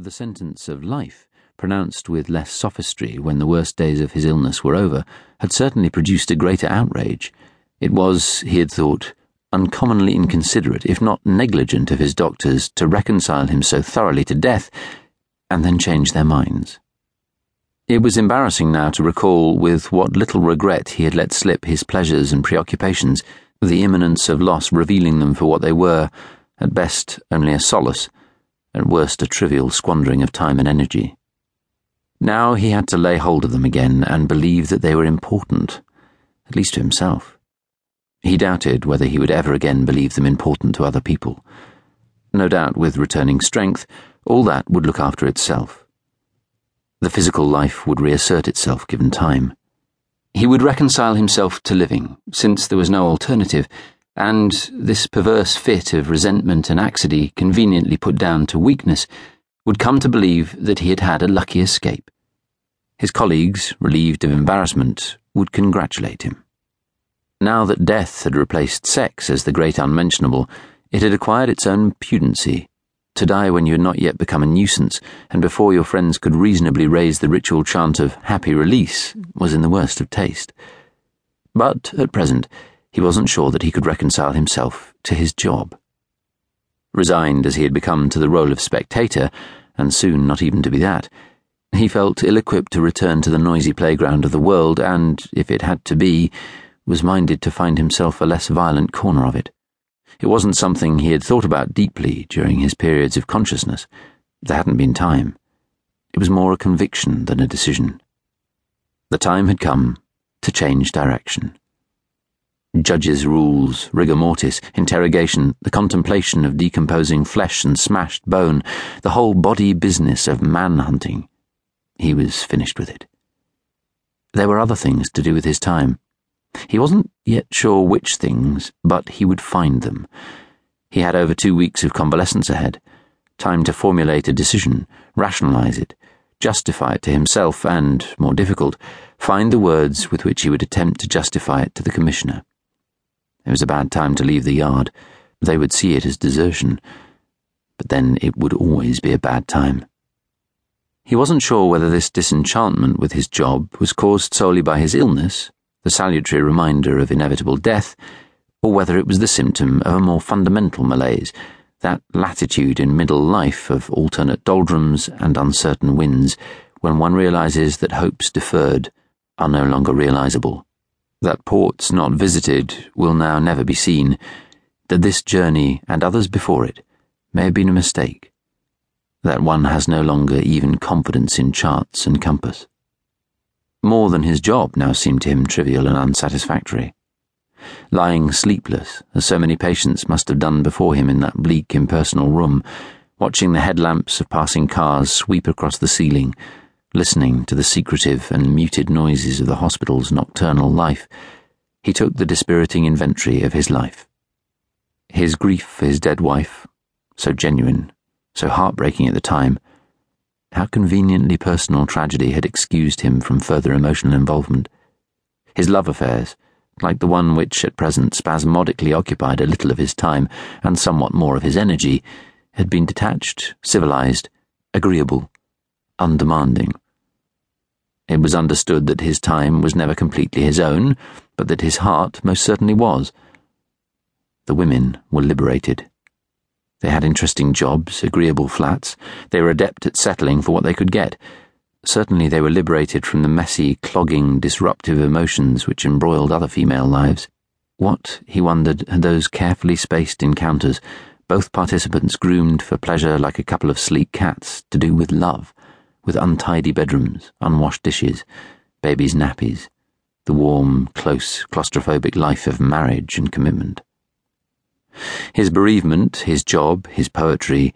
The sentence of life, pronounced with less sophistry when the worst days of his illness were over, had certainly produced a greater outrage. It was, he had thought, uncommonly inconsiderate, if not negligent, of his doctors to reconcile him so thoroughly to death and then change their minds. It was embarrassing now to recall with what little regret he had let slip his pleasures and preoccupations, the imminence of loss revealing them for what they were, at best only a solace at worst a trivial squandering of time and energy. Now he had to lay hold of them again and believe that they were important, at least to himself. He doubted whether he would ever again believe them important to other people. No doubt, with returning strength, all that would look after itself. The physical life would reassert itself given time. He would reconcile himself to living, since there was no alternative and this perverse fit of resentment and anxiety, conveniently put down to weakness, would come to believe that he had had a lucky escape. His colleagues, relieved of embarrassment, would congratulate him. Now that death had replaced sex as the great unmentionable, it had acquired its own pudency. To die when you had not yet become a nuisance, and before your friends could reasonably raise the ritual chant of happy release, was in the worst of taste. But, at present, he wasn't sure that he could reconcile himself to his job. Resigned as he had become to the role of spectator, and soon not even to be that, he felt ill equipped to return to the noisy playground of the world, and, if it had to be, was minded to find himself a less violent corner of it. It wasn't something he had thought about deeply during his periods of consciousness. There hadn't been time. It was more a conviction than a decision. The time had come to change direction. Judges' rules, rigor mortis, interrogation, the contemplation of decomposing flesh and smashed bone, the whole body business of man hunting. He was finished with it. There were other things to do with his time. He wasn't yet sure which things, but he would find them. He had over two weeks of convalescence ahead, time to formulate a decision, rationalize it, justify it to himself, and, more difficult, find the words with which he would attempt to justify it to the Commissioner. It was a bad time to leave the yard. They would see it as desertion. But then it would always be a bad time. He wasn't sure whether this disenchantment with his job was caused solely by his illness, the salutary reminder of inevitable death, or whether it was the symptom of a more fundamental malaise, that latitude in middle life of alternate doldrums and uncertain winds, when one realizes that hopes deferred are no longer realizable that ports not visited will now never be seen, that this journey and others before it may have been a mistake, that one has no longer even confidence in charts and compass. More than his job now seemed to him trivial and unsatisfactory. Lying sleepless, as so many patients must have done before him in that bleak, impersonal room, watching the headlamps of passing cars sweep across the ceiling, Listening to the secretive and muted noises of the hospital's nocturnal life, he took the dispiriting inventory of his life. His grief for his dead wife, so genuine, so heartbreaking at the time, how conveniently personal tragedy had excused him from further emotional involvement. His love affairs, like the one which at present spasmodically occupied a little of his time and somewhat more of his energy, had been detached, civilized, agreeable undemanding. It was understood that his time was never completely his own, but that his heart most certainly was. The women were liberated. They had interesting jobs, agreeable flats. They were adept at settling for what they could get. Certainly they were liberated from the messy, clogging, disruptive emotions which embroiled other female lives. What, he wondered, had those carefully spaced encounters, both participants groomed for pleasure like a couple of sleek cats, to do with love? With untidy bedrooms, unwashed dishes, babies' nappies, the warm, close, claustrophobic life of marriage and commitment. His bereavement, his job, his poetry,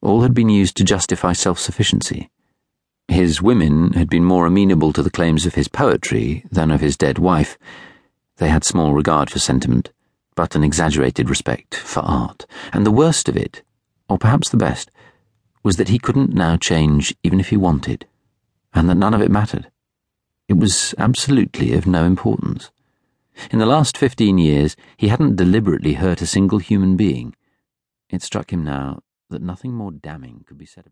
all had been used to justify self sufficiency. His women had been more amenable to the claims of his poetry than of his dead wife. They had small regard for sentiment, but an exaggerated respect for art. And the worst of it, or perhaps the best, was that he couldn't now change even if he wanted, and that none of it mattered. It was absolutely of no importance. In the last fifteen years, he hadn't deliberately hurt a single human being. It struck him now that nothing more damning could be said about